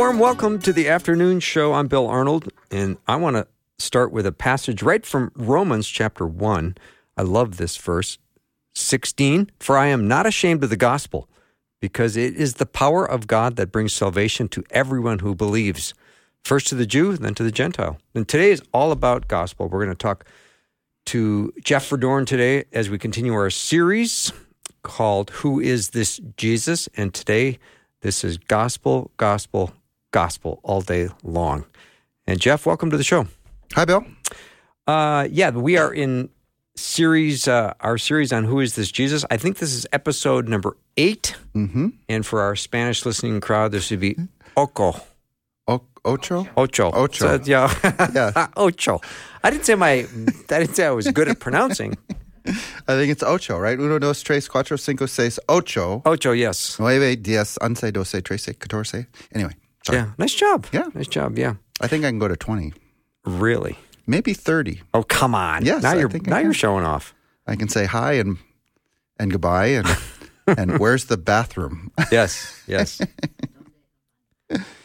Warm welcome to the afternoon show. I'm Bill Arnold, and I want to start with a passage right from Romans chapter 1. I love this verse 16. For I am not ashamed of the gospel, because it is the power of God that brings salvation to everyone who believes, first to the Jew, then to the Gentile. And today is all about gospel. We're going to talk to Jeff Verdoorn today as we continue our series called Who is This Jesus? And today, this is gospel, gospel, gospel all day long. And Jeff, welcome to the show. Hi, Bill. Uh, yeah, we are in series, uh, our series on who is this Jesus. I think this is episode number 8 Mm-hmm. And for our Spanish listening crowd, this would be Oco. O- Ocho? Ocho. Ocho. So, yeah. Yeah. Ocho. I didn't say my, I didn't say I was good at pronouncing. I think it's ocho, right? Uno, dos, tres, cuatro, cinco, seis, ocho. Ocho, yes. Nueve, diez, once, doce, trece, catorce. Anyway, sorry. Yeah. Nice job. Yeah. Nice job. Yeah. I think I can go to 20. Really. Maybe 30. Oh, come on. Yes, Now I you're, now you're showing off. I can say hi and and goodbye and and where's the bathroom? Yes, yes.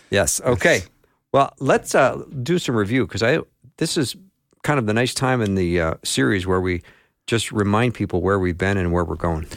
yes. Okay. Well, let's uh, do some review because I this is kind of the nice time in the uh, series where we just remind people where we've been and where we're going.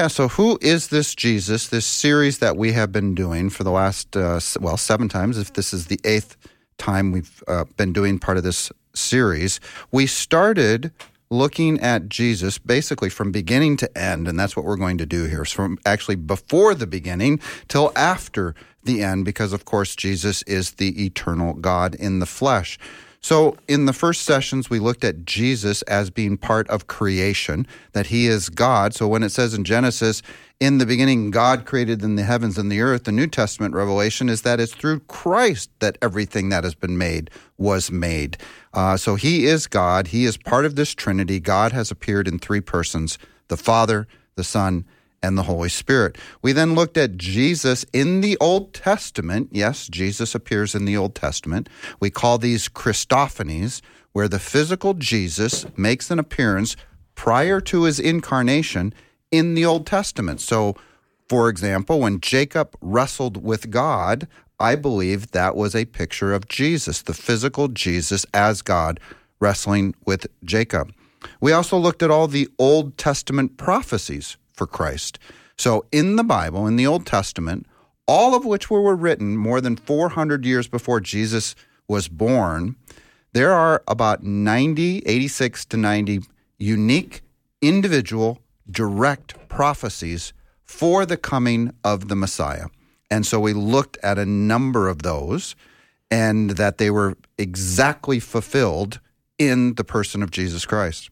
Yeah, so who is this Jesus? This series that we have been doing for the last, uh, well, seven times, if this is the eighth time we've uh, been doing part of this series. We started looking at Jesus basically from beginning to end, and that's what we're going to do here. So from actually before the beginning till after the end, because of course Jesus is the eternal God in the flesh. So, in the first sessions, we looked at Jesus as being part of creation, that he is God. So, when it says in Genesis, in the beginning, God created in the heavens and the earth, the New Testament revelation is that it's through Christ that everything that has been made was made. Uh, so, he is God. He is part of this Trinity. God has appeared in three persons the Father, the Son, and the Holy Spirit. We then looked at Jesus in the Old Testament. Yes, Jesus appears in the Old Testament. We call these Christophanies, where the physical Jesus makes an appearance prior to his incarnation in the Old Testament. So, for example, when Jacob wrestled with God, I believe that was a picture of Jesus, the physical Jesus as God wrestling with Jacob. We also looked at all the Old Testament prophecies for Christ. So, in the Bible, in the Old Testament, all of which were written more than 400 years before Jesus was born, there are about 90, 86 to 90 unique, individual, direct prophecies for the coming of the Messiah. And so we looked at a number of those and that they were exactly fulfilled in the person of Jesus Christ.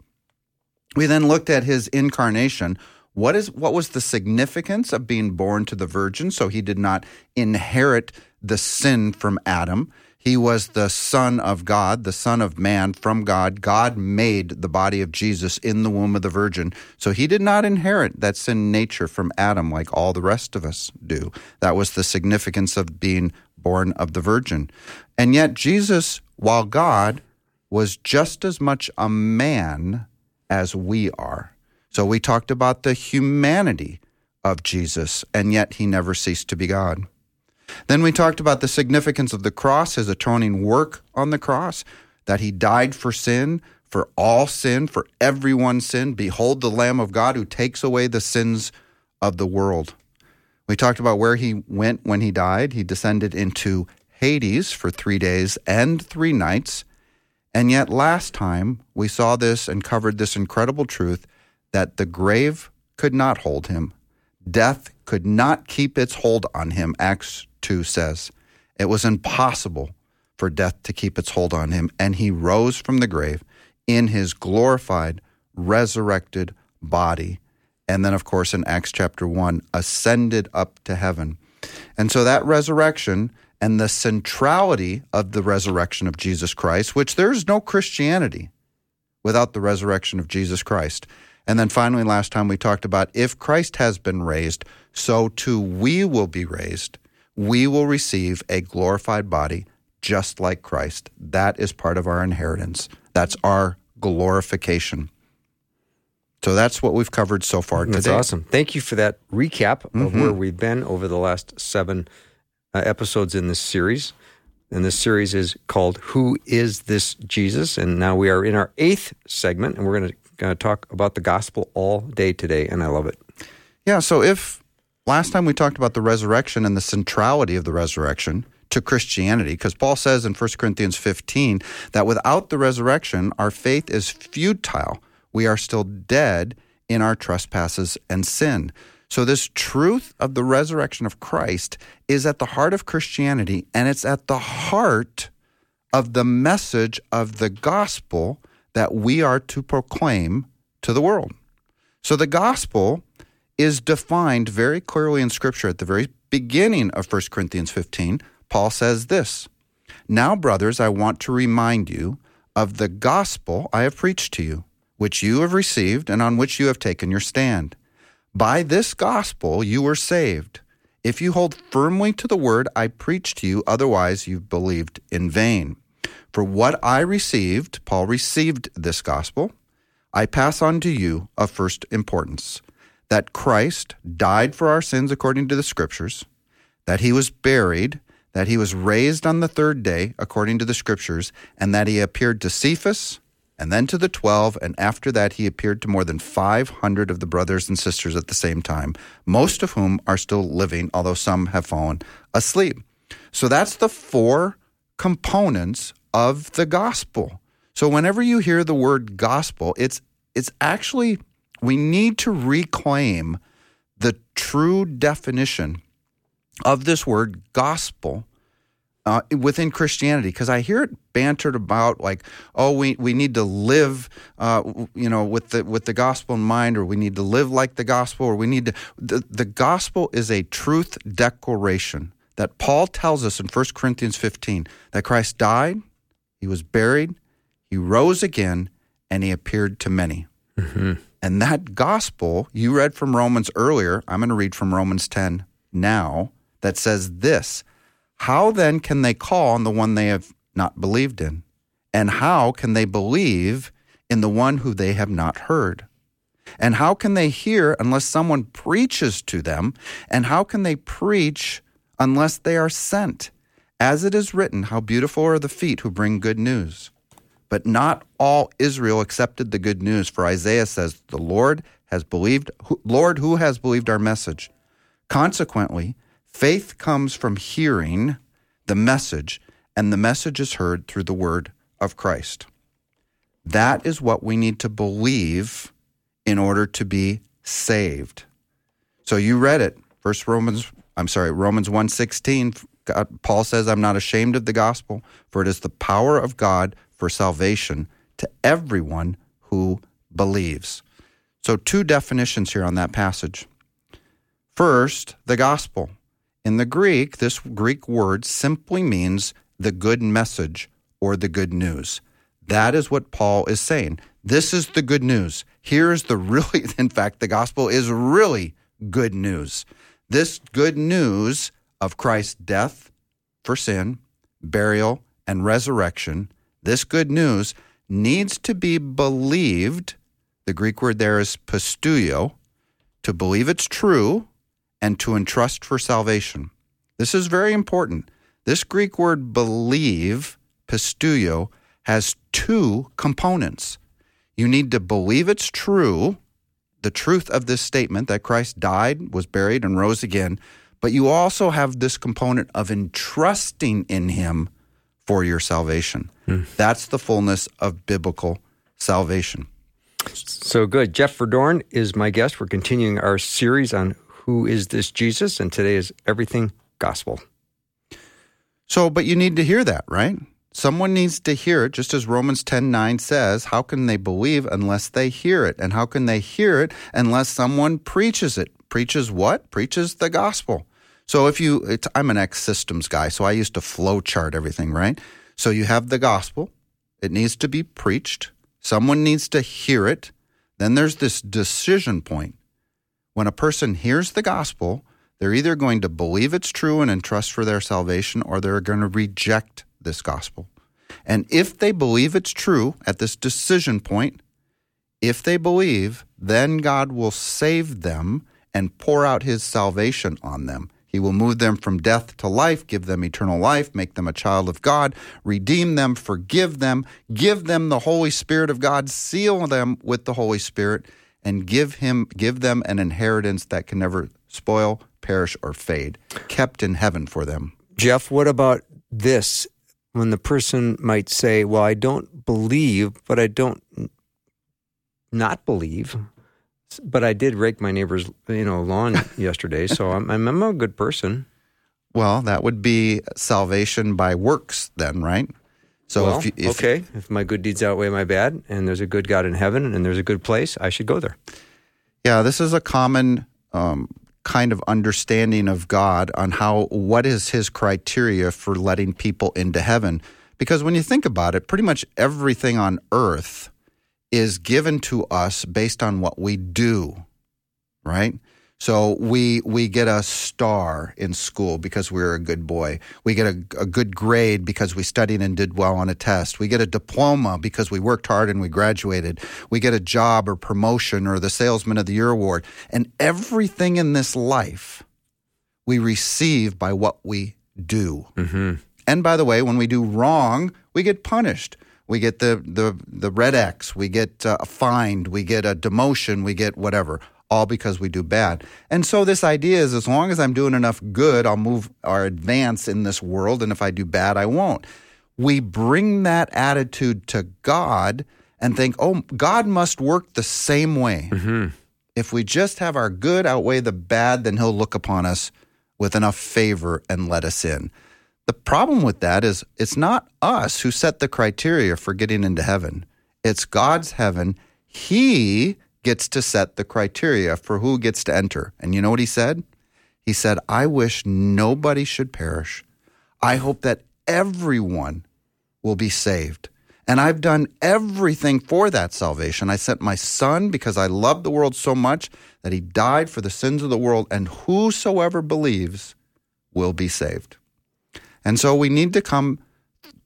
We then looked at his incarnation. What is what was the significance of being born to the virgin? So he did not inherit the sin from Adam. He was the son of God, the son of man from God. God made the body of Jesus in the womb of the virgin. So he did not inherit that sin nature from Adam like all the rest of us do. That was the significance of being born of the virgin. And yet Jesus, while God, was just as much a man as we are. So we talked about the humanity of Jesus, and yet he never ceased to be God. Then we talked about the significance of the cross, his atoning work on the cross, that he died for sin, for all sin, for everyone's sin. Behold the Lamb of God who takes away the sins of the world. We talked about where he went when he died. He descended into Hades for three days and three nights. And yet, last time we saw this and covered this incredible truth that the grave could not hold him, death could not keep its hold on him, Acts 2 says. It was impossible for death to keep its hold on him, and he rose from the grave in his glorified, resurrected body. And then, of course, in Acts chapter 1, ascended up to heaven. And so that resurrection and the centrality of the resurrection of Jesus Christ, which there's no Christianity without the resurrection of Jesus Christ. And then finally, last time we talked about if Christ has been raised, so too we will be raised. We will receive a glorified body just like Christ. That is part of our inheritance. That's our glorification. So that's what we've covered so far That's today. That's awesome. Thank you for that recap of where we've been over the last seven uh, episodes in this series. And this series is called Who is This Jesus? And now we are in our eighth segment, and we're going to Uh, talk about the gospel all day today. And I love it. Yeah, so if last time we talked about the resurrection and the centrality of the resurrection to Christianity, because Paul says in 1 Corinthians 15 that without the resurrection, our faith is futile. We are still dead in our trespasses and sin. So, this truth of the resurrection of Christ is at the heart of Christianity, and it's at the heart of the message of the gospel that we are to proclaim to the world. So, the gospel is defined very clearly in Scripture at the very beginning of 1 Corinthians 15. Paul says this Now, brothers, I want to remind you of the gospel I have preached to you, which you have received and on which you have taken your stand. By this gospel you were saved, if you hold firmly to the word I preached to you, otherwise you've believed in vain. For what I received, Paul received this gospel, I pass on to you of first importance that Christ died for our sins according to the Scriptures, that he was buried, that he was raised on the third day according to the Scriptures, and that he appeared to Cephas and then to the twelve, and after that he appeared to more than 500 of the brothers and sisters at the same time, most of whom are still living, although some have fallen asleep. So that's the four components of the gospel. So whenever you hear the word gospel, it's it's actually we need to reclaim the true definition of this word gospel uh, within Christianity because I hear it bantered about like, oh, we, we need to live, uh, you know, with the with the gospel in mind, or we need to live like the gospel, or we need to. The, the gospel is a truth declaration that Paul tells us in 1 Corinthians 15 that Christ died, he was buried, he rose again, and he appeared to many. Mm-hmm. And that gospel you read from Romans earlier, I'm going to read from Romans 10 now, that says this How then can they call on the one they have not believed in? And how can they believe in the one who they have not heard? And how can they hear unless someone preaches to them? And how can they preach unless they are sent? As it is written, How beautiful are the feet who bring good news. But not all Israel accepted the good news, for Isaiah says, The Lord has believed, Lord, who has believed our message? Consequently, faith comes from hearing the message, and the message is heard through the word of Christ. That is what we need to believe in order to be saved. So you read it, First Romans, I'm sorry, Romans 1:16, Paul says, I'm not ashamed of the gospel, for it is the power of God for salvation to everyone who believes. So, two definitions here on that passage. First, the gospel. In the Greek, this Greek word simply means the good message or the good news. That is what Paul is saying. This is the good news. Here is the really, in fact, the gospel is really good news. This good news of Christ's death for sin, burial, and resurrection, this good news needs to be believed. The Greek word there is pisteuo, to believe it's true and to entrust for salvation. This is very important. This Greek word believe, pisteuo, has two components. You need to believe it's true, the truth of this statement that Christ died, was buried, and rose again, but you also have this component of entrusting in him for your salvation. Hmm. That's the fullness of biblical salvation. So good. Jeff Verdoorn is my guest. We're continuing our series on who is this Jesus, and today is everything gospel. So, but you need to hear that, right? Someone needs to hear it, just as Romans 10 9 says, How can they believe unless they hear it? And how can they hear it unless someone preaches it? Preaches what? Preaches the gospel. So if you, I'm an ex systems guy, so I used to flow chart everything, right? So you have the gospel, it needs to be preached, someone needs to hear it. Then there's this decision point. When a person hears the gospel, they're either going to believe it's true and entrust for their salvation, or they're going to reject this gospel. And if they believe it's true at this decision point, if they believe, then God will save them and pour out his salvation on them. He will move them from death to life, give them eternal life, make them a child of God, redeem them, forgive them, give them the Holy Spirit of God, seal them with the Holy Spirit, and give him give them an inheritance that can never spoil, perish, or fade, kept in heaven for them. Jeff, what about this? When the person might say, Well, I don't believe, but I don't not believe but I did rake my neighbor's you know lawn yesterday, so I'm, I'm a good person. Well, that would be salvation by works, then, right? So well, if, you, if okay, if my good deeds outweigh my bad, and there's a good God in heaven, and there's a good place, I should go there. Yeah, this is a common um, kind of understanding of God on how what is His criteria for letting people into heaven. Because when you think about it, pretty much everything on earth is given to us based on what we do, right? So we we get a star in school because we are a good boy. We get a, a, good grade because we studied and did well on a test. We get a diploma because we worked hard and we graduated. We get a job or promotion or the Salesman of the Year award. And everything in this life we receive by what we do. Mm-hmm. And by the way, when we do wrong, we get punished we get the the the red X, we get uh, a fine, we get a demotion, we get whatever, all because we do bad. And so this idea is as long as I'm doing enough good, I'll move or advance in this world, and if I do bad, I won't. We bring that attitude to God and think, oh, God must work the same way. Mm-hmm. If we just have our good outweigh the bad, then He'll look upon us with enough favor and let us in. The problem with that is it's not us who set the criteria for getting into heaven. It's God's heaven. He gets to set the criteria for who gets to enter. And you know what he said? He said, I wish nobody should perish. I hope that everyone will be saved. And I've done everything for that salvation. I sent my son because I love the world so much that he died for the sins of the world, and whosoever believes will be saved. And so we need to come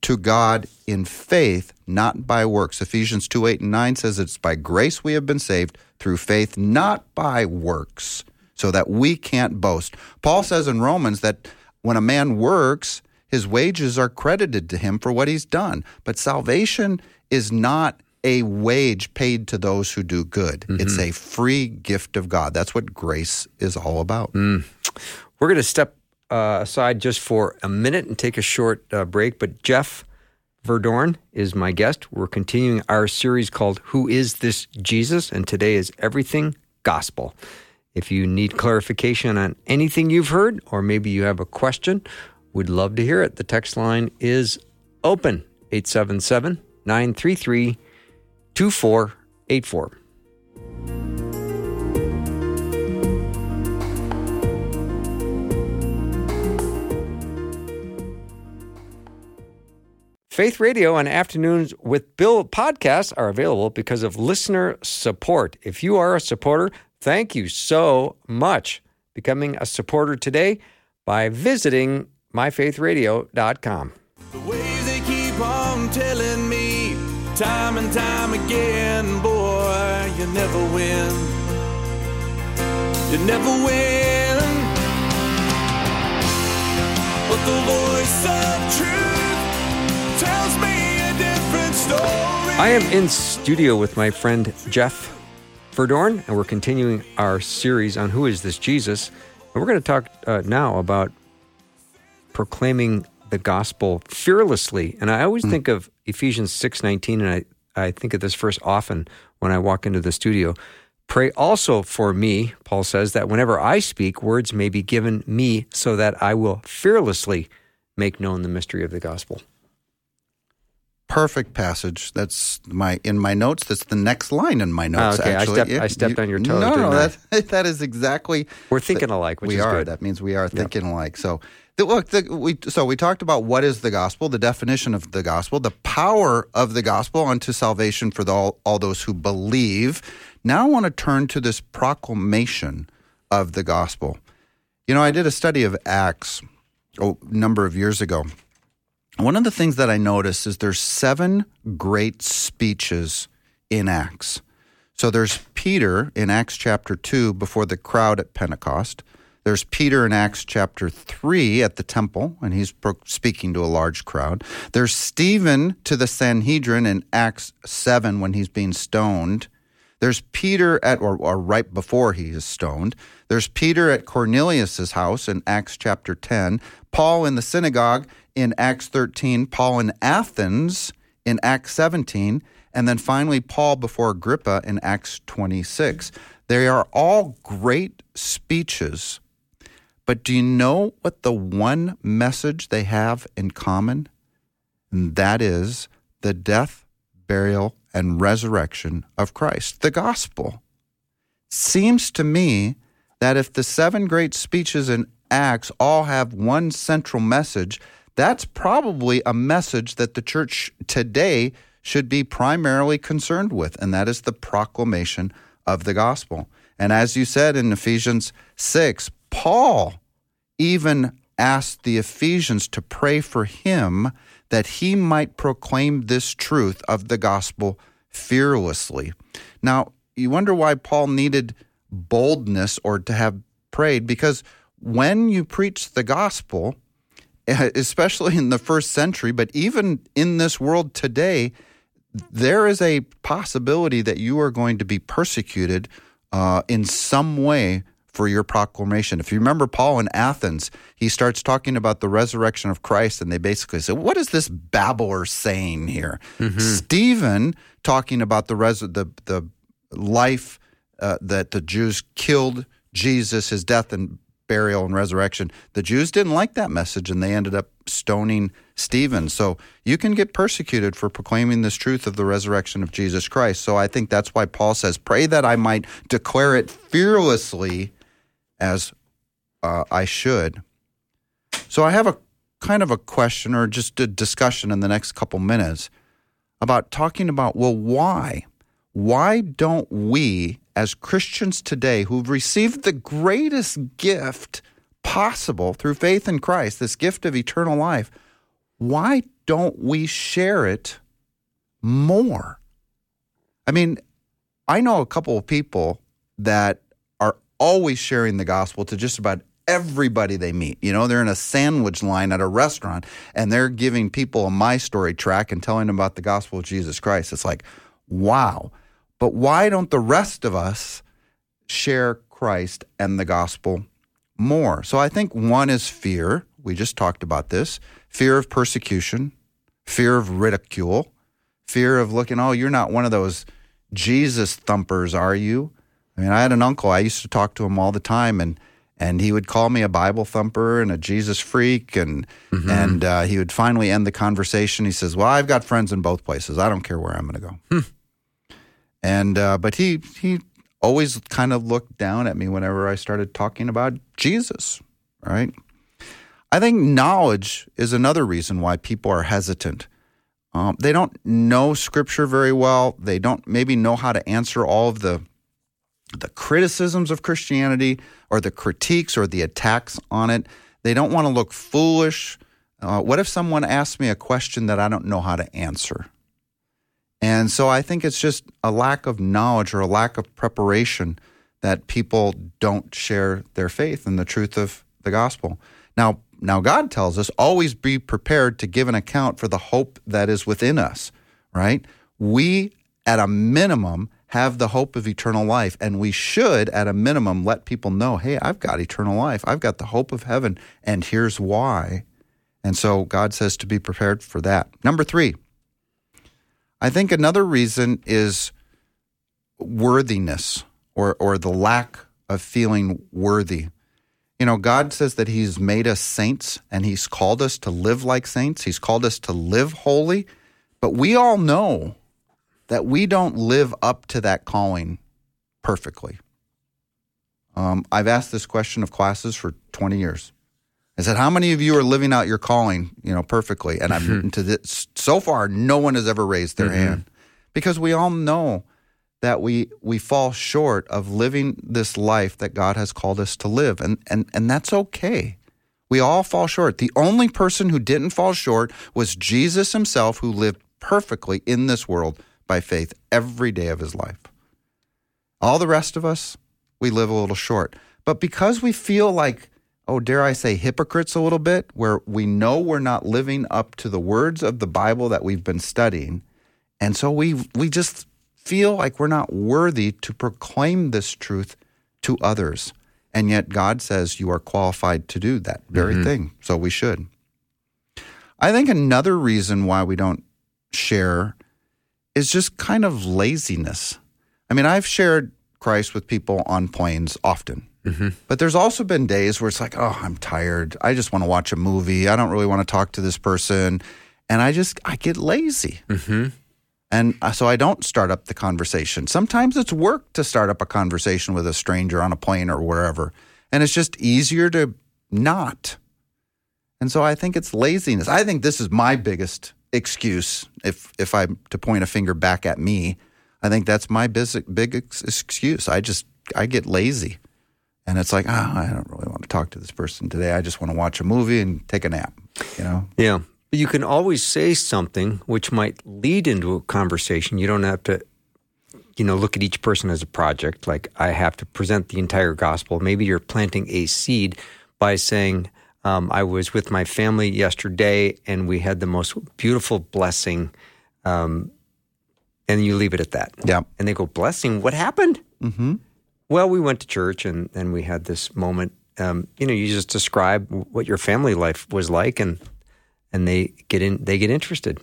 to God in faith, not by works. Ephesians 2 8 and 9 says it's by grace we have been saved through faith, not by works, so that we can't boast. Paul says in Romans that when a man works, his wages are credited to him for what he's done. But salvation is not a wage paid to those who do good, mm-hmm. it's a free gift of God. That's what grace is all about. Mm. We're going to step uh, aside just for a minute and take a short uh, break. But Jeff Verdoorn is my guest. We're continuing our series called Who is This Jesus? And today is Everything Gospel. If you need clarification on anything you've heard, or maybe you have a question, we'd love to hear it. The text line is open 877 933 2484. Faith Radio and Afternoons with Bill podcasts are available because of listener support. If you are a supporter, thank you so much. Becoming a supporter today by visiting myfaithradio.com. The ways they keep on telling me time and time again, boy, you never win. You never win. But the voice of truth I am in studio with my friend Jeff Verdoorn, and we're continuing our series on Who is This Jesus? And we're going to talk uh, now about proclaiming the gospel fearlessly. And I always mm. think of Ephesians 6:19 and I I think of this verse often when I walk into the studio. Pray also for me, Paul says, that whenever I speak, words may be given me so that I will fearlessly make known the mystery of the gospel perfect passage. That's my in my notes. That's the next line in my ah, notes. Oh, okay. Actually, I stepped, I stepped You- on your toes. No, no, that that is exactly. We're thinking alike, which we is are. good. That means we are thinking alike. So, the, look, the, we so we talked about what is the gospel, the definition of the gospel, the power of the gospel unto salvation for the, all all those who believe. Now, I want to turn to this proclamation of the gospel. You know, I did a study of Acts oh, a number of years ago. One of the things that I noticed is there's seven great speeches in Acts. So there's Peter in Acts chapter 2 before the crowd at Pentecost. There's Peter in Acts chapter 3 at the temple, and he's speaking to a large crowd. There's Stephen to the Sanhedrin in Acts 7 when he's being stoned. There's Peter at, or, or right before he is stoned. There's Peter at Cornelius's house in Acts chapter 10. Paul in the synagogue in Acts 13. Paul in Athens in Acts 17. And then finally, Paul before Agrippa in Acts 26. They are all great speeches. But do you know what the one message they have in common? And that is the death, burial, and resurrection of Christ, the gospel. Seems to me that if the seven great speeches in Acts all have one central message, that's probably a message that the church today should be primarily concerned with, and that is the proclamation of the gospel. And as you said in Ephesians 6, Paul even asked the Ephesians to pray for him that he might proclaim this truth of the gospel fearlessly. Now, you wonder why Paul needed boldness or to have prayed, because when you preach the gospel, especially in the first century, but even in this world today, there is a possibility that you are going to be persecuted uh, in some way for your proclamation. If you remember Paul in Athens, he starts talking about the resurrection of Christ, and they basically say, What is this babbler saying here? Stephen talking about the, res- the, the life uh, that the Jews killed Jesus, his death and burial and resurrection. The Jews didn't like that message and they ended up stoning Stephen. So you can get persecuted for proclaiming this truth of the resurrection of Jesus Christ. So I think that's why Paul says, Pray that I might declare it fearlessly as uh, I should. So I have a kind of a question or just a discussion in the next couple minutes about talking about, well, why? Why don't we, as Christians today who've received the greatest gift possible through faith in Christ, this gift of eternal life, why don't we share it more? I mean, I know a couple of people that are always sharing the gospel to just about everybody they meet. You know, they're in a sandwich line at a restaurant and they're giving people a My Story track and telling them about the gospel of Jesus Christ. It's like, wow. But why don't the rest of us share Christ and the gospel more? So I think one is fear. We just talked about this fear of persecution, fear of ridicule, fear of looking, oh, you're not one of those Jesus thumpers, are you? I mean, I had an uncle, I used to talk to him all the time, and and he would call me a Bible thumper and a Jesus freak, and and uh, he would finally end the conversation. He says, "Well, I've got friends in both places. I don't care where I'm going to go." And uh, but he he always kind of looked down at me whenever I started talking about Jesus, right? I think knowledge is another reason why people are hesitant. Um, they don't know Scripture very well. They don't maybe know how to answer all of the the criticisms of Christianity or the critiques or the attacks on it. They don't want to look foolish. Uh, what if someone asks me a question that I don't know how to answer? And so I think it's just a lack of knowledge or a lack of preparation that people don't share their faith and the truth of the gospel. Now, now God tells us always be prepared to give an account for the hope that is within us, right? We at a minimum have the hope of eternal life and we should at a minimum let people know, "Hey, I've got eternal life. I've got the hope of heaven and here's why." And so God says to be prepared for that. Number 3, I think another reason is worthiness or, or the lack of feeling worthy. You know, God says that He's made us saints and He's called us to live like saints. He's called us to live holy. But we all know that we don't live up to that calling perfectly. Um, I've asked this question of classes for 20 years. I said, "How many of you are living out your calling, you know, perfectly?" And I'm mm-hmm. to this, so far, no one has ever raised their mm-hmm. hand because we all know that we we fall short of living this life that God has called us to live, and and and that's okay. We all fall short. The only person who didn't fall short was Jesus himself, who lived perfectly in this world by faith every day of his life. All the rest of us, we live a little short. But because we feel like, oh, dare I say, hypocrites a little bit, where we know we're not living up to the words of the Bible that we've been studying, and so we we just feel like we're not worthy to proclaim this truth to others. And yet God says you are qualified to do that very mm-hmm. thing. So we should. I think another reason why we don't share is just kind of laziness. I mean, I've shared Christ with people on planes often. But there's also been days where it's like, oh, I'm tired. I just want to watch a movie. I don't really want to talk to this person. And I just, I get lazy. And uh, so I don't start up the conversation. Sometimes it's work to start up a conversation with a stranger on a plane or wherever. And it's just easier to not. And so I think it's laziness. I think this is my biggest excuse if if I'm to point a finger back at me. I think that's my big, big ex- excuse. I just I get lazy. And it's like, oh, I don't really want to talk to this person today. I just want to watch a movie and take a nap, you know? Yeah. But you can always say something which might lead into a conversation. You don't have to, you know, look at each person as a project. Like I have to present the entire gospel. Maybe you're planting a seed by saying, um, I was with my family yesterday and we had the most beautiful blessing. Um, and you leave it at that. Yeah. And they go, Blessing? What happened? Mm-hmm. Well, we went to church and, and we had this moment. Um, you know, you just describe what your family life was like, and and they get in, they get interested.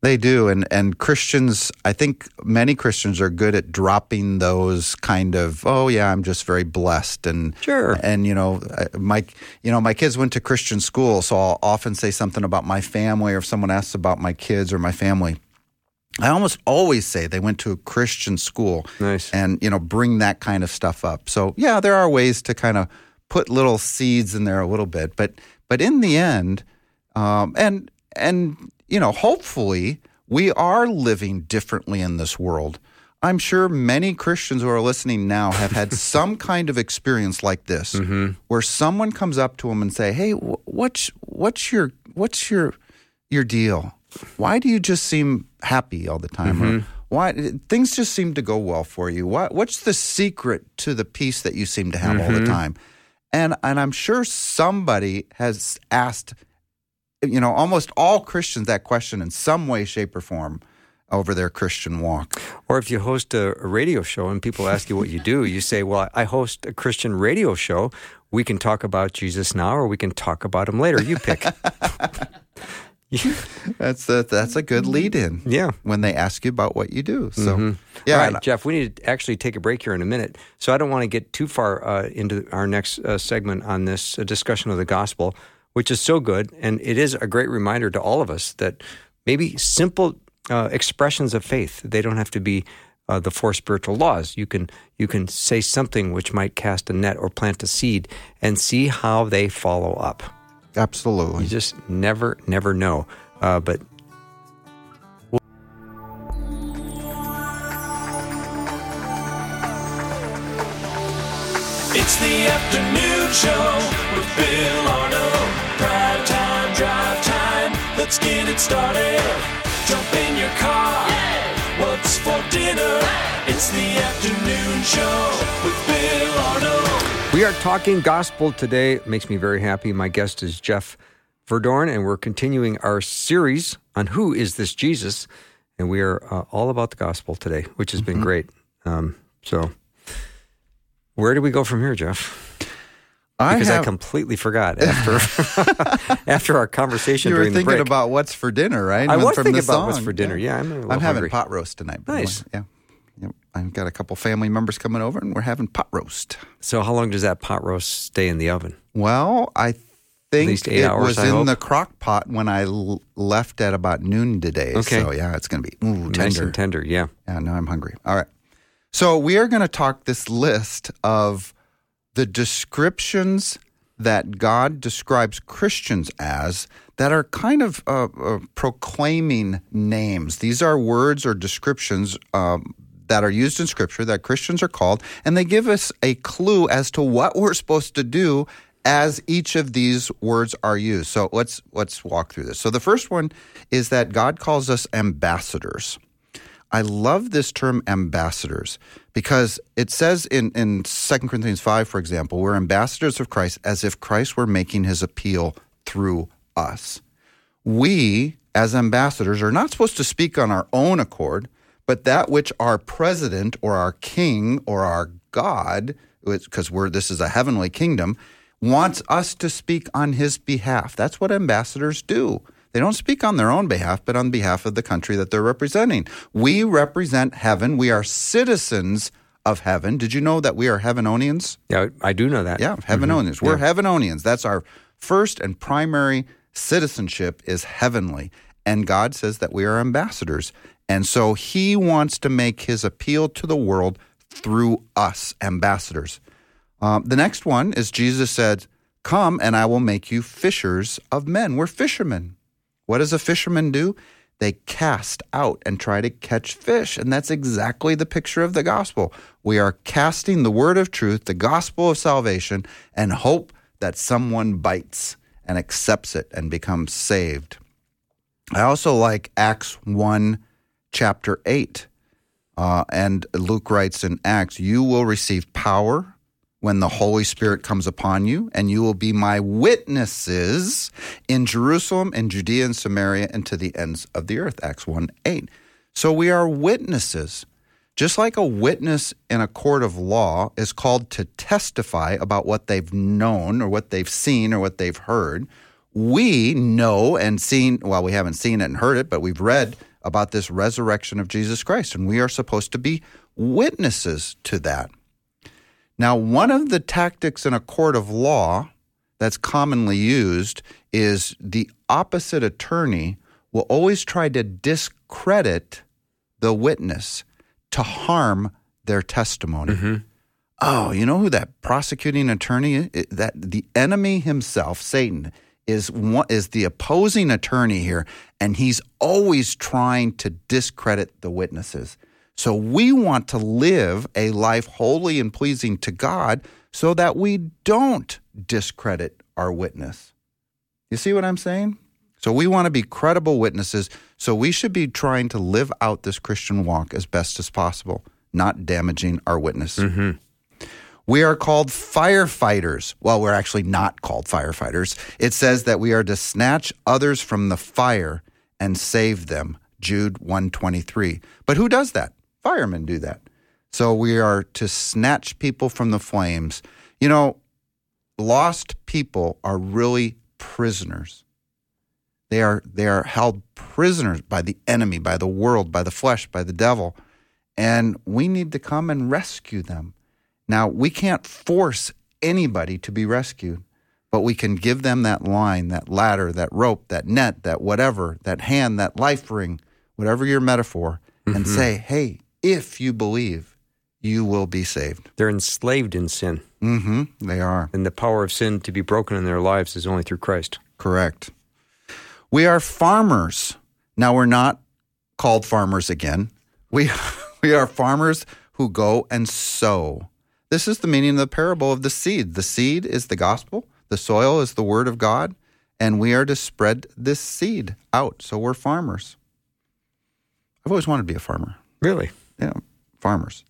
They do, and and Christians, I think many Christians are good at dropping those kind of, oh yeah, I'm just very blessed, and Sure. and you know, my you know my kids went to Christian school, so I'll often say something about my family, or if someone asks about my kids or my family, I almost always say they went to a Christian school, Nice. and you know, bring that kind of stuff up. So yeah, there are ways to kind of put little seeds in there a little bit, but but in the end, um, and and you know, hopefully, we are living differently in this world. I'm sure many Christians who are listening now have had some kind of experience like this, where someone comes up to them and say, "Hey, what's what's your what's your your deal? Why do you just seem happy all the time? Or mm-hmm. why things just seem to go well for you? What what's the secret to the peace that you seem to have all the mm-hmm. time?" And and I'm sure somebody has asked you know, almost all Christians that question in some way, shape, or form over their Christian walk. Or if you host a, a radio show and people ask you what you do, you say, "Well, I host a Christian radio show. We can talk about Jesus now, or we can talk about him later. You pick." That's a, that's a good lead in. Yeah. When they ask you about what you do. So, yeah. All right, Jeff, we need to actually take a break here in a minute. So I don't want to get too far uh, into our next uh, segment on this uh, discussion of the gospel, which is so good. And it is a great reminder to all of us that maybe simple uh, expressions of faith, they don't have to be uh, the four spiritual laws. You can, you can say something which might cast a net or plant a seed and see how they follow up. Absolutely. You just never, never know. Uh, but It's the afternoon show with Bill Arnold. Prime time, drive time. Let's get it started. Jump in your car. What's for dinner? It's the afternoon show with Bill Arnold. We are talking gospel today. It makes me very happy. My guest is Jeff Verdoorn, and we're continuing our series on who is this Jesus. And we are uh, all about the gospel today, which has Mm-hmm. been great. Um, so, where do we go from here, Jeff? I Because I, completely forgot after after our conversation you were during the thinking break. about what's for dinner, right? I was thinking about what's for dinner. Yeah, I'm a little I'm having pot roast tonight. Nice. Yeah. I've got a couple family members coming over and we're having pot roast. So, how long does that pot roast stay in the oven? Well, I think it hours, was I in hope. the crock pot when I l- left at about noon today. Okay. So yeah, it's going to be ooh, Nice tender. and tender. Yeah. Yeah, now I'm hungry. All right. So we are going to talk this list of the descriptions that God describes Christians as that are kind of uh, uh, proclaiming names. These are words or descriptions um, that are used in Scripture that Christians are called, and they give us a clue as to what we're supposed to do as each of these words are used. So let's let's walk through this. So the first one is that God calls us ambassadors. I love this term ambassadors because it says in, in 2 Corinthians 5, for example, we're ambassadors of Christ as if Christ were making his appeal through us. We, as ambassadors, are not supposed to speak on our own accord, but that which our president or our king or our God, because we're this is a heavenly kingdom, wants us to speak on his behalf. That's what ambassadors do. They don't speak on their own behalf, but on behalf of the country that they're representing. We represent heaven. We are citizens of heaven. Did you know that we are heavenonians? Yeah, I do know that. Yeah, mm-hmm. heavenonians. We're heavenonians. That's our first and primary citizenship is heavenly. And God says that we are ambassadors. And so he wants to make his appeal to the world through us, ambassadors. Um, the next one is Jesus said, Come and I will make you fishers of men. We're fishermen. What does a fisherman do? They cast out and try to catch fish. And that's exactly the picture of the gospel. We are casting the word of truth, the gospel of salvation, and hope that someone bites and accepts it and becomes saved. I also like Acts 1, chapter 8. Uh, and Luke writes in Acts, You will receive power when the Holy Spirit comes upon you, and you will be my witnesses in Jerusalem and Judea and Samaria and to the ends of the earth. Acts 1 8. So we are witnesses. Just like a witness in a court of law is called to testify about what they've known or what they've seen or what they've heard, we know and seen, well, we haven't seen it and heard it, but we've read about this resurrection of Jesus Christ, and we are supposed to be witnesses to that. Now, one of the tactics in a court of law that's commonly used is the opposite attorney will always try to discredit the witness to harm their testimony. Mm-hmm. Oh, you know who that prosecuting attorney is? That the enemy himself, Satan, is one, is the opposing attorney here, and he's always trying to discredit the witnesses. So we want to live a life holy and pleasing to God so that we don't discredit our witness. You see what I'm saying? So we want to be credible witnesses. So we should be trying to live out this Christian walk as best as possible, not damaging our witness. Mm-hmm. We are called firefighters. Well, we're actually not called firefighters. It says that we are to snatch others from the fire and save them. Jude 123. But who does that? Firemen do that. So we are to snatch people from the flames. You know, lost people are really prisoners. They are they are held prisoners by the enemy, by the world, by the flesh, by the devil. And we need to come and rescue them. Now, we can't force anybody to be rescued, but we can give them that line, that ladder, that rope, that net, that whatever, that hand, that life ring, whatever your metaphor, and say, hey, if you believe, you will be saved. They're enslaved in sin, hmm They are. and the power of sin to be broken in their lives is only through Christ. Correct. We are farmers. Now we're not called farmers again. We we are farmers who go and sow. This is the meaning of the parable of the seed. The seed is the gospel, the soil is the word of God, and we are to spread this seed out. So we're farmers. I've always wanted to be a farmer. Really? Yeah, farmers.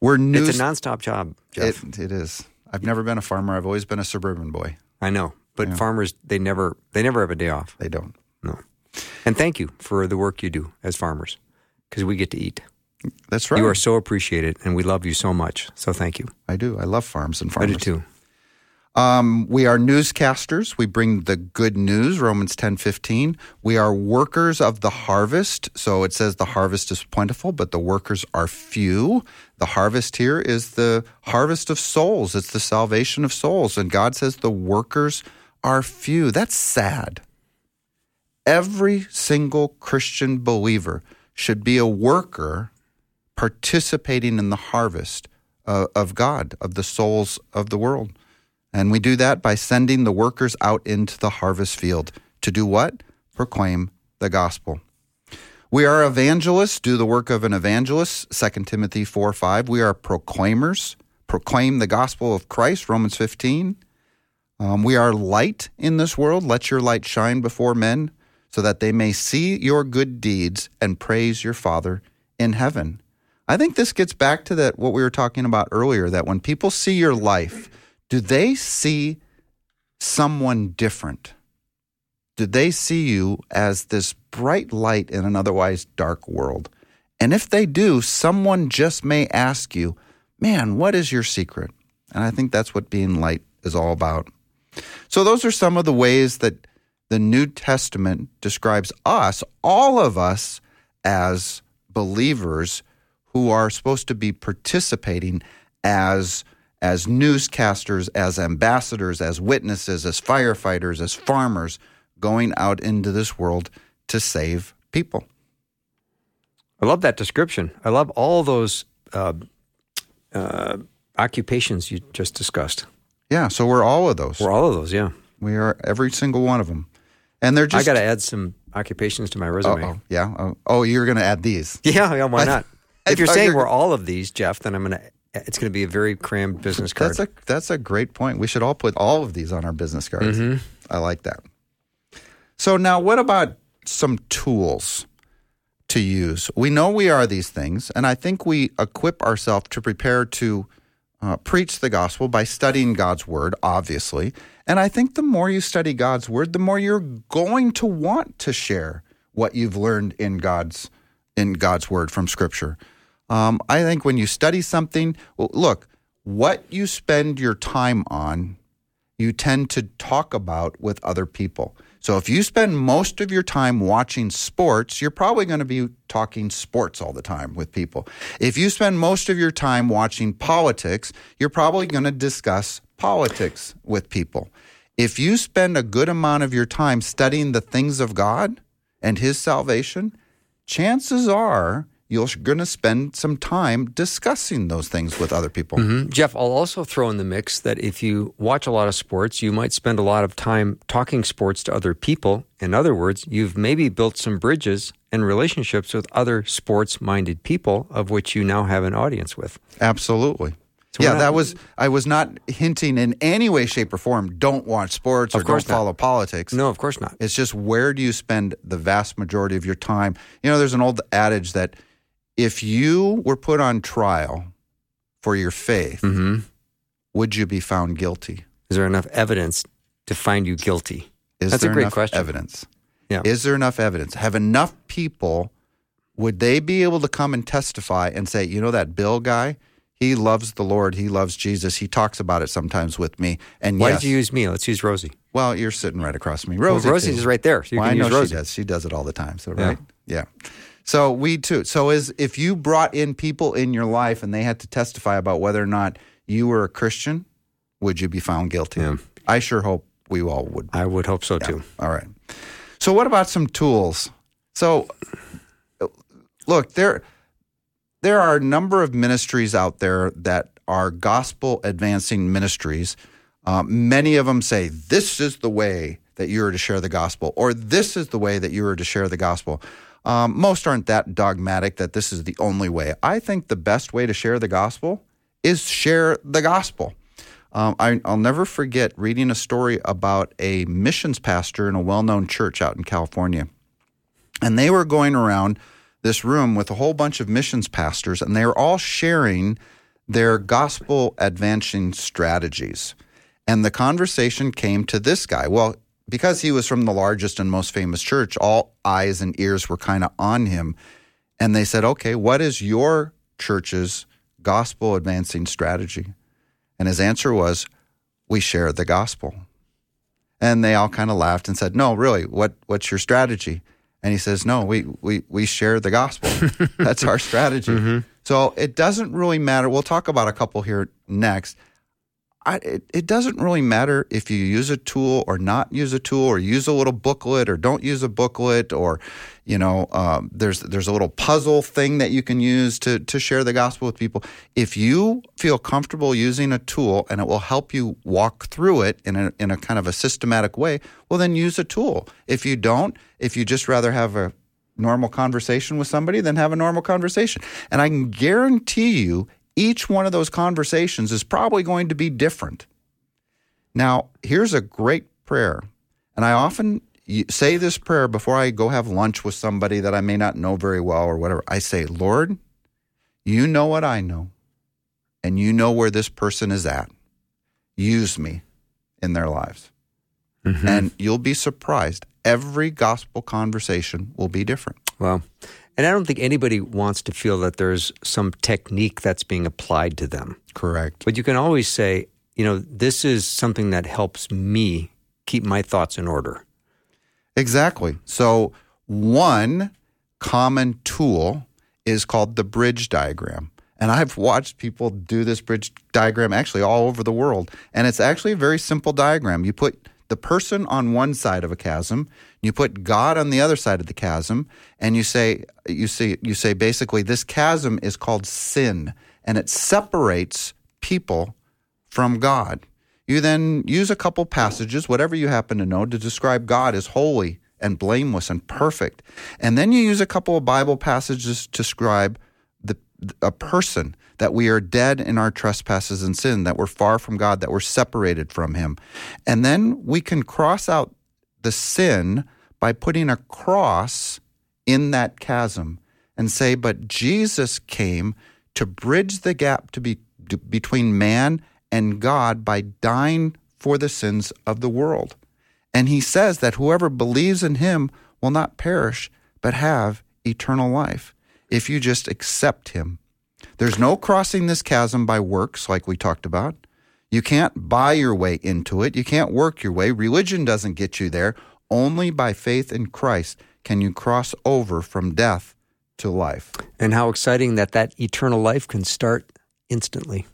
We're news. It's a nonstop job, Jeff. it, it is. I've never been a farmer. I've always been a suburban boy. I know. But farmers they never they never have a day off. They don't. No. And thank you for the work you do as farmers because we get to eat. That's right. You are so appreciated and we love you so much. So thank you. I do. I love farms and farmers. I do too. Um, we are newscasters. We bring the good news, Romans ten fifteen. We are workers of the harvest. So it says the harvest is plentiful, but the workers are few. The harvest here is the harvest of souls. It's the salvation of souls. And God says the workers are few. That's sad. Every single Christian believer should be a worker participating in the harvest uh, of God, of the souls of the world. And we do that by sending the workers out into the harvest field to do what? Proclaim the gospel. We are evangelists, do the work of an evangelist, 2 Timothy 4 5. We are proclaimers, proclaim the gospel of Christ, Romans 15. Um, we are light in this world. Let your light shine before men so that they may see your good deeds and praise your Father in heaven. I think this gets back to that what we were talking about earlier that when people see your life, do they see someone different? Do they see you as this bright light in an otherwise dark world? And if they do, someone just may ask you, Man, what is your secret? And I think that's what being light is all about. So, those are some of the ways that the New Testament describes us, all of us, as believers who are supposed to be participating as as newscasters, as ambassadors, as witnesses, as firefighters, as farmers, going out into this world to save people. I love that description. I love all those uh, uh, occupations you just discussed. Yeah, so we're all of those. We're all of those, yeah. We are every single one of them, and they're just. I got to add some occupations to my resume. Oh, yeah. Oh, oh, you're going to add these. Yeah, yeah. Why not? If you're saying were- all of these, Jeff, then I'm gonna. It's going to be a very crammed business card. That's a that's a great point. We should all put all of these on our business cards. Mm-hmm. I like that. So now, what about some tools to use? We know we are these things, and I think we equip ourselves to prepare to uh, preach the gospel by studying God's word, obviously. And I think the more you study God's word, the more you're going to want to share what you've learned in God's in God's word from Scripture. Um, I think when you study something, look, what you spend your time on, you tend to talk about with other people. So if you spend most of your time watching sports, you're probably going to be talking sports all the time with people. If you spend most of your time watching politics, you're probably going to discuss politics with people. If you spend a good amount of your time studying the things of God and His salvation, chances are you're going to spend some time discussing those things with other people. Mhm. Jeff, I'll also throw in the mix that if you watch a lot of sports, you might spend a lot of time talking sports to other people. In other words, you've maybe built some bridges and relationships with other sports minded people, of which you now have an audience with. Absolutely. So yeah, not- that was. I was not hinting in any way, shape, or form. Don't watch sports or Of course don't not. follow politics. No, of course not. It's just where do you spend the vast majority of your time? You know, there's an old adage that if you were put on trial for your faith, hmm would you be found guilty? Is there enough evidence to find you guilty? Is That's a great enough question. evidence? Yeah. Is there enough evidence? Have enough people? Would they be able to come and testify and say, you know, that Bill guy, he loves the Lord, he loves Jesus, he talks about it sometimes with me. And Why yes, did you use me? Let's use Rosie. well, you're sitting right across from me, Well, Rosie. Rosie's too. is right there. So well, I know use Rosie. she does. She does it all the time. So right, yeah. So we too. So is if you brought in people in your life and they had to testify about whether or not you were a Christian, would you be found guilty? Yeah. I sure hope we all would. I would hope so too. All right. So what about some tools? So look, there there are a number of ministries out there that are gospel advancing ministries. Um, many of them say this is the way that you are to share the gospel, or this is the way that you are to share the gospel. Um, most aren't that dogmatic that this is the only way. I think the best way to share the gospel is share the gospel. Um, I, I'll never forget reading a story about a missions pastor in a well known church out in California. And they were going around this room with a whole bunch of missions pastors, and they're all sharing their gospel advancing strategies. And the conversation came to this guy. Well, because he was from the largest and most famous church, all eyes and ears were kind of on him. And they said, okay, what is your church's gospel advancing strategy? And his answer was, we share the gospel. And they all kind of laughed and said, no, really, what, what's your strategy? And he says, no, we, we, we share the gospel. That's our strategy. Mm-hmm. So it doesn't really matter. We'll talk about a couple here next. I, it, it doesn't really matter if you use a tool or not use a tool or use a little booklet or don't use a booklet or you know um, there's there's a little puzzle thing that you can use to to share the gospel with people. If you feel comfortable using a tool and it will help you walk through it in a in a kind of a systematic way well then use a tool. If you don't if you just rather have a normal conversation with somebody then have a normal conversation. And i can guarantee you each one of those conversations is probably going to be different. Now, here's a great prayer. And I often say this prayer before I go have lunch with somebody that I may not know very well or whatever. I say, Lord, you know what I know, and you know where this person is at. Use me in their lives. Mm-hmm. And you'll be surprised. Every gospel conversation will be different. Well, and I don't think anybody wants to feel that there's some technique that's being applied to them. Correct. But you can always say, you know, this is something that helps me keep my thoughts in order. Exactly. So, one common tool is called the bridge diagram. And I've watched people do this bridge diagram actually all over the world. And it's actually a very simple diagram. You put the person on one side of a chasm, you put God on the other side of the chasm, and you say you say you say basically this chasm is called sin, and it separates people from God. You then use a couple passages, whatever you happen to know, to describe God as holy and blameless and perfect. And then you use a couple of Bible passages to describe the, a person that we are dead in our trespasses and sin, that we're far from God, that we're separated from Him. And then we can cross out the sin by putting a cross in that chasm and say, but Jesus came to bridge the gap to be between man and God by dying for the sins of the world. And he says that whoever believes in him will not perish, but have eternal life if you just accept him. There's no crossing this chasm by works, like we talked about. You can't buy your way into it. You can't work your way. Religion doesn't get you there. Only by faith in Christ can you cross over from death to life. And how exciting that that eternal life can start instantly.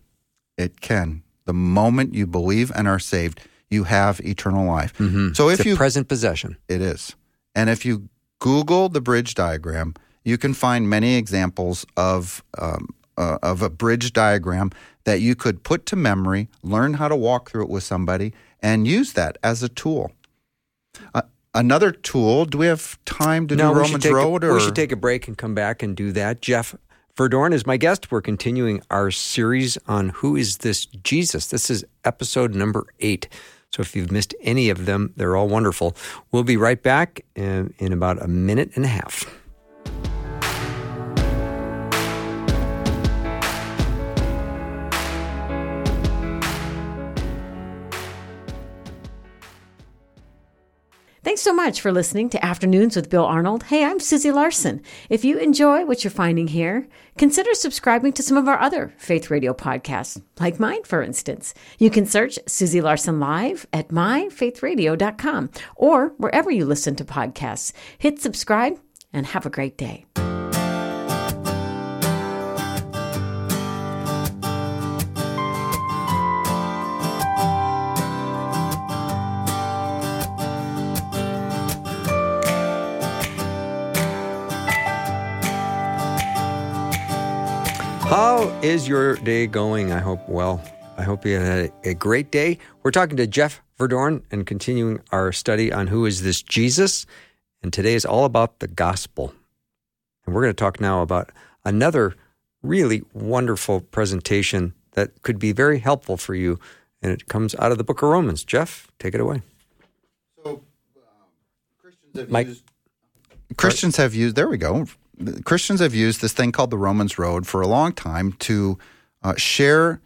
It can. The moment you believe and are saved, you have eternal life. Mm-hmm. So if it's you present possession, it is. And if you Google the bridge diagram, you can find many examples of um, uh, of a bridge diagram that you could put to memory, learn how to walk through it with somebody, and use that as a tool. Uh, another tool. Do we have time to no, do Romans Road? A, or? We should take a break and come back and do that. Jeff Verdoorn is my guest. We're continuing our series on who is this Jesus. This is episode number eight. So if you've missed any of them, they're all wonderful. We'll be right back in, in about a minute and a half. Thanks so much for listening to Afternoons with Bill Arnold. Hey, I'm Susie Larson. If you enjoy what you're finding here, consider subscribing to some of our other Faith Radio podcasts, like mine, for instance. You can search Susie Larson Live at myfaithradio.com or wherever you listen to podcasts. Hit subscribe and have a great day. Is your day going? I hope well. I hope you had a great day. We're talking to Jeff Verdoorn and continuing our study on who is this Jesus. And today is all about the gospel. And we're going to talk now about another really wonderful presentation that could be very helpful for you. And it comes out of the book of Romans. Jeff, take it away. So, um, Christians have Mike. used. Christians have used, there we go. Christians have used this thing called the Romans Road for a long time to uh, share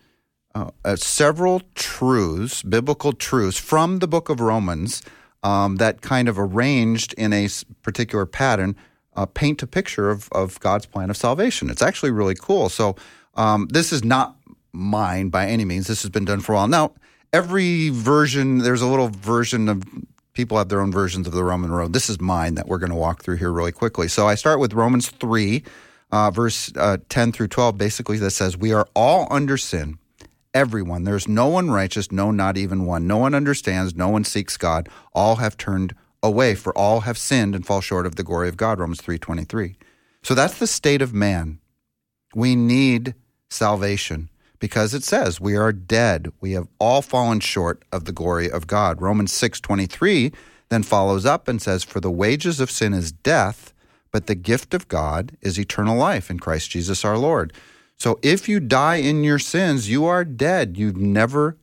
uh, uh, several truths, biblical truths from the book of Romans um, that kind of arranged in a particular pattern uh, paint a picture of, of God's plan of salvation. It's actually really cool. So, um, this is not mine by any means. This has been done for a while. Now, every version, there's a little version of people have their own versions of the Roman road. This is mine that we're going to walk through here really quickly. So I start with Romans 3, uh, verse uh, 10 through 12, basically, that says, We are all under sin. Everyone. There's no one righteous, no, not even one. No one understands, no one seeks God. All have turned away, for all have sinned and fall short of the glory of God. Romans 3.23. So that's the state of man. We need salvation because it says we are dead. We have all fallen short of the glory of God. Romans 6.23 then follows up and says, For the wages of sin is death, but the gift of God is eternal life in Christ Jesus our Lord. So if you die in your sins, you are dead. You've never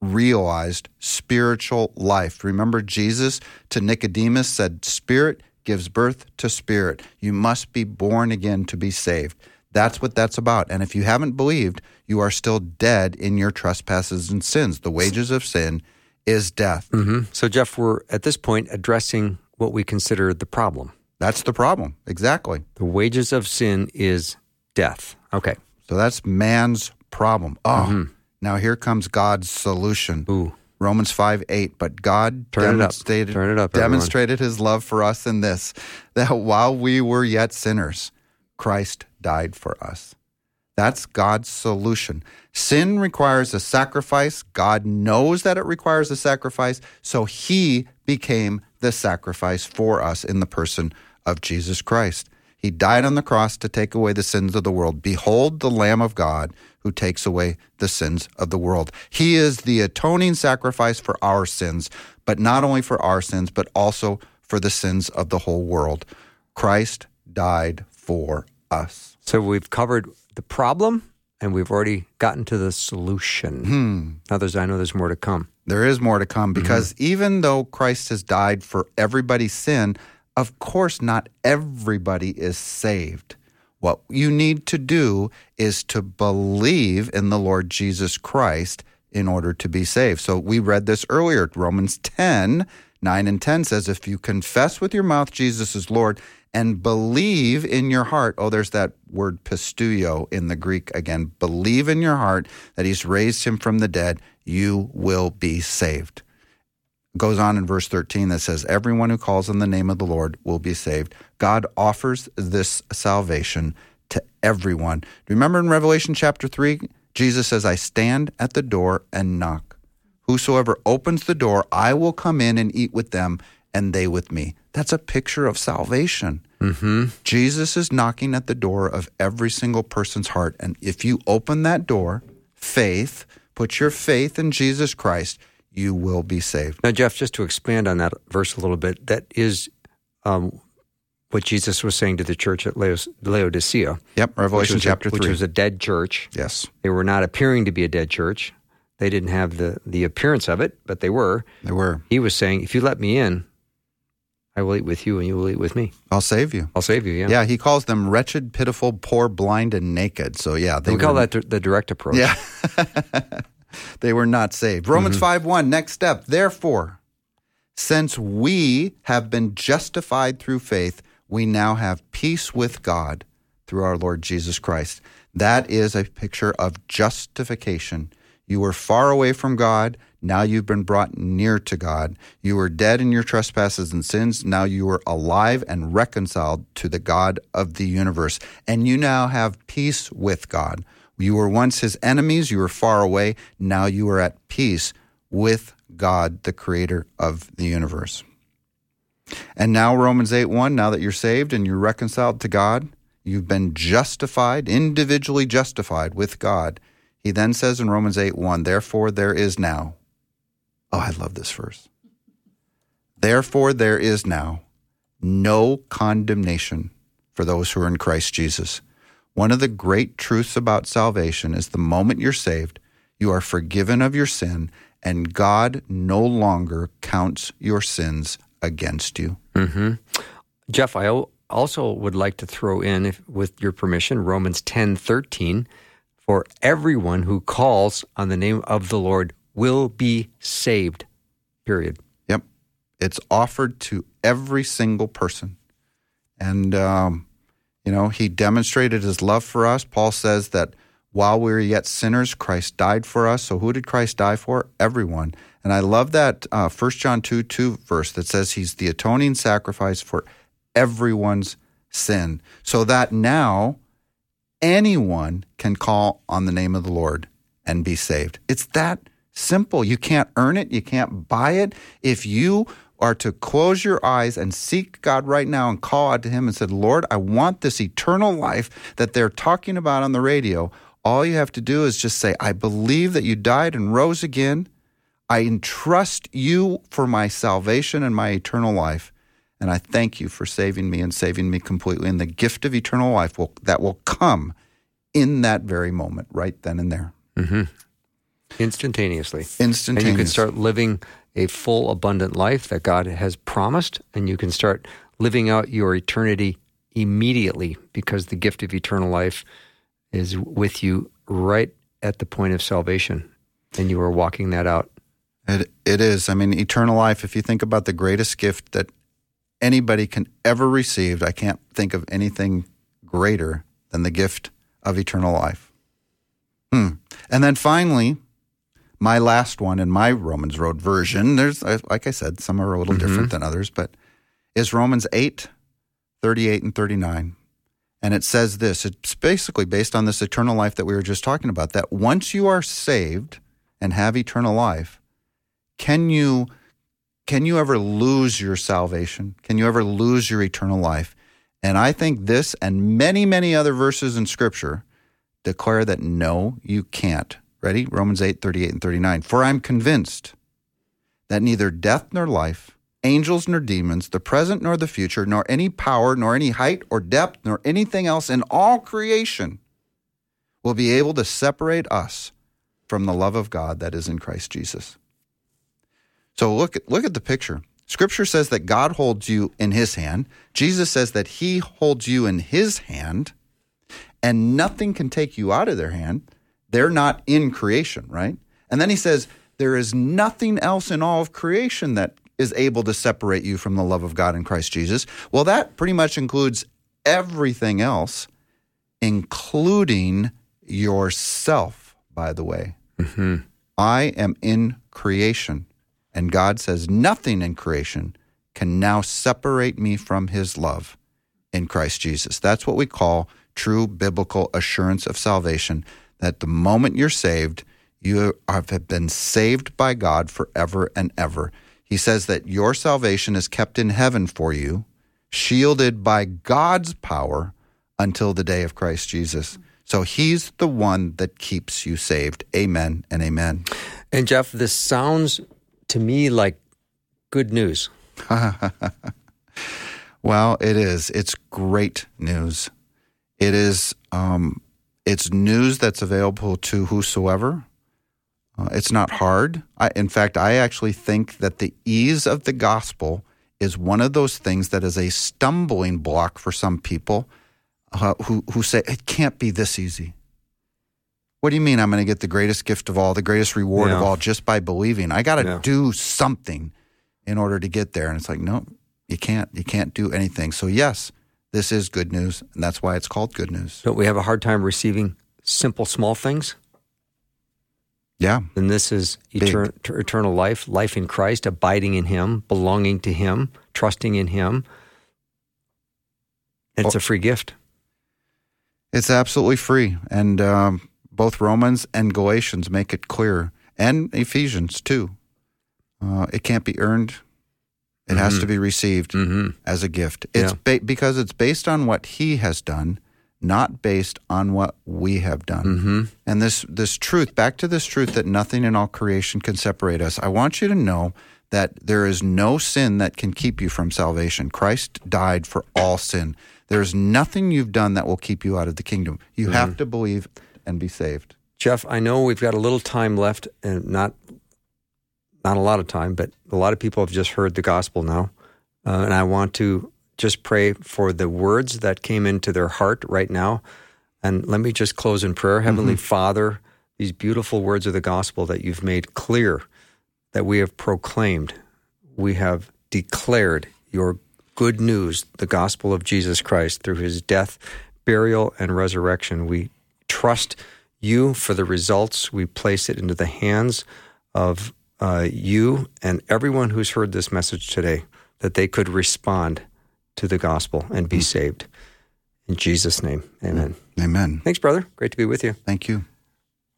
realized spiritual life. Remember, Jesus to Nicodemus said, Spirit gives birth to spirit. You must be born again to be saved. That's what that's about. And if you haven't believed, you are still dead in your trespasses and sins. The wages of sin is death. Mm-hmm. So, Jeff, we're at this point addressing what we consider the problem. That's the problem. Exactly. The wages of sin is death. Okay. So that's man's problem. Oh, now here comes God's solution. Ooh. Romans 5 8. But God Turn it up. demonstrated, it up, everyone. demonstrated his love for us in this that while we were yet sinners, Christ died for us. That's God's solution. Sin requires a sacrifice. God knows that it requires a sacrifice, so he became the sacrifice for us in the person of Jesus Christ. He died on the cross to take away the sins of the world. Behold the Lamb of God who takes away the sins of the world. He is the atoning sacrifice for our sins, but not only for our sins, but also for the sins of the whole world. Christ died for us. So we've covered the problem and we've already gotten to the solution. Hmm. Now, there's, I know there's more to come. There is more to come because mm-hmm. even though Christ has died for everybody's sin, of course, not everybody is saved. What you need to do is to believe in the Lord Jesus Christ in order to be saved. So we read this earlier. Romans 10, 9 and 10 says, If you confess with your mouth Jesus is Lord and believe in your heart, oh, there's that word pisteuo in the Greek again, believe in your heart that he's raised him from the dead, you will be saved goes on in verse 13 that says, Everyone who calls on the name of the Lord will be saved. God offers this salvation to everyone. Remember in Revelation chapter 3, Jesus says, I stand at the door and knock. Whosoever opens the door, I will come in and eat with them, and they with me. That's a picture of salvation. Jesus is knocking at the door of every single person's heart. And if you open that door, faith, put your faith in Jesus Christ, you will be saved. Now, Jeff, just to expand on that verse a little bit, that is um, what Jesus was saying to the church at Laos- Laodicea. Yep, Revelation was a- chapter Which 3. was a dead church. yes, They were not appearing to be a dead church. They didn't have the, the appearance of it, but they were. they were. He was saying, if you let me in, I will eat with you and you will eat with me. I'll save you. I'll save you, yeah. Yeah, he calls them wretched, pitiful, poor, blind, and naked. So yeah, they we call were, that the, the direct approach. Yeah. they were not saved. Romans Mm-hmm. 5 1, next step. Therefore, since we have been justified through faith, we now have peace with God through our Lord Jesus Christ. That is a picture of justification. You were far away from God. Now you've been brought near to God. You were dead in your trespasses and sins. Now you are alive and reconciled to the God of the universe. And you now have peace with God. You were once his enemies. You were far away. Now you are at peace with God, the creator of the universe. And now, Romans 8 1, now that you're saved and you're reconciled to God, you've been justified, individually justified with God. He then says in Romans 8 1, therefore there is now. Oh, I love this verse. Therefore there is now no condemnation for those who are in Christ Jesus. One of the great truths about salvation is the moment you're saved, you are forgiven of your sin, and God no longer counts your sins against you. Mm-hmm. Jeff, I also would like to throw in, if, with your permission, Romans ten thirteen, for everyone who calls on the name of the Lord will be saved. Period. Yep. It's offered to every single person. And, um, you know, he demonstrated his love for us. Paul says that while we were yet sinners, Christ died for us. So who did Christ die for? Everyone. And I love that uh, 1 John 2 2 verse that says he's the atoning sacrifice for everyone's sin. So that now anyone can call on the name of the Lord and be saved. It's that simple. You can't earn it, you can't buy it. If you are to close your eyes and seek God right now and call out to Him and said, Lord, I want this eternal life that they're talking about on the radio. All you have to do is just say, I believe that you died and rose again. I entrust you for my salvation and my eternal life. And I thank you for saving me and saving me completely. And the gift of eternal life will, that will come in that very moment, right then and there. Mm-hmm. Instantaneously. Instantaneously. And you can start living a full, abundant life that God has promised, and you can start living out your eternity immediately because the gift of eternal life is with you right at the point of salvation, and you are walking that out. It, it is. I mean, eternal life, if you think about the greatest gift that anybody can ever receive, I can't think of anything greater than the gift of eternal life. Hmm. And then finally, my last one in my Romans Road version, there's, like I said, some are a little mm-hmm. different than others, but is Romans 8, 38 and 39. And it says this it's basically based on this eternal life that we were just talking about that once you are saved and have eternal life, can you can you ever lose your salvation? Can you ever lose your eternal life? And I think this and many, many other verses in Scripture declare that no, you can't. Ready? Romans 8, 38 and 39. For I'm convinced that neither death nor life, angels nor demons, the present nor the future, nor any power, nor any height or depth, nor anything else in all creation will be able to separate us from the love of God that is in Christ Jesus. So look at, look at the picture. Scripture says that God holds you in his hand. Jesus says that he holds you in his hand and nothing can take you out of their hand. They're not in creation, right? And then he says there is nothing else in all of creation that is able to separate you from the love of God in Christ Jesus. Well, that pretty much includes everything else, including yourself, by the way. Mm-hmm. I am in creation. And God says, nothing in creation can now separate me from his love in Christ Jesus. That's what we call true biblical assurance of salvation that the moment you're saved, you have been saved by God forever and ever. He says that your salvation is kept in heaven for you, shielded by God's power until the day of Christ Jesus. So he's the one that keeps you saved. Amen and amen. And Jeff, this sounds to me like good news. Well, it is. It's great news. It is. Um, it's news that's available to whosoever. Uh, it's not hard. I, in fact, I actually think that the ease of the gospel is one of those things that is a stumbling block for some people uh, who who say it can't be this easy. What do you mean? I'm going to get the greatest gift of all, the greatest reward of all, just by believing? I got to Yeah. do something in order to get there, and it's like, no, you can't. You can't do anything. So yes, this is good news, and that's why it's called good news. Don't we have a hard time receiving simple, small things? Yeah, And this is etern- ter- eternal life, life in Christ, abiding in Him, belonging to Him, trusting in Him. It's a free gift. It's absolutely free, and um, both Romans and Galatians make it clear, and Ephesians too. Uh, it can't be earned; it has to be received Mm-hmm. as a gift. It's Yeah. ba- because it's based on what He has done, not based on what we have done. Mm-hmm. And this this truth, back to this truth that nothing in all creation can separate us. I want you to know that there is no sin that can keep you from salvation. Christ died for all sin. There is nothing you've done that will keep you out of the kingdom. You have to believe and be saved. Jeff, I know we've got a little time left, and not not a lot of time, but a lot of people have just heard the gospel now, uh, and I want to just pray for the words that came into their heart right now. And let me just close in prayer, Heavenly Father. These beautiful words of the gospel that you've made clear, that we have proclaimed, we have declared your good news, the gospel of Jesus Christ, through his death, burial, and resurrection. We trust you for the results. We place it into the hands of uh, you and everyone who's heard this message today, that they could respond to the gospel and be saved. In Jesus' name, amen. Amen. Thanks, brother. Great to be with you. Thank you.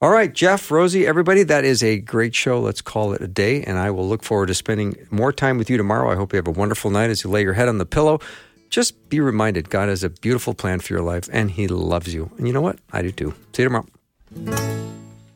All right, Jeff, Rosie, everybody, that is a great show. Let's call it a day, and I will look forward to spending more time with you tomorrow. I hope you have a wonderful night as you lay your head on the pillow. Just be reminded God has a beautiful plan for your life, and He loves you. And you know what? I do too. See you tomorrow.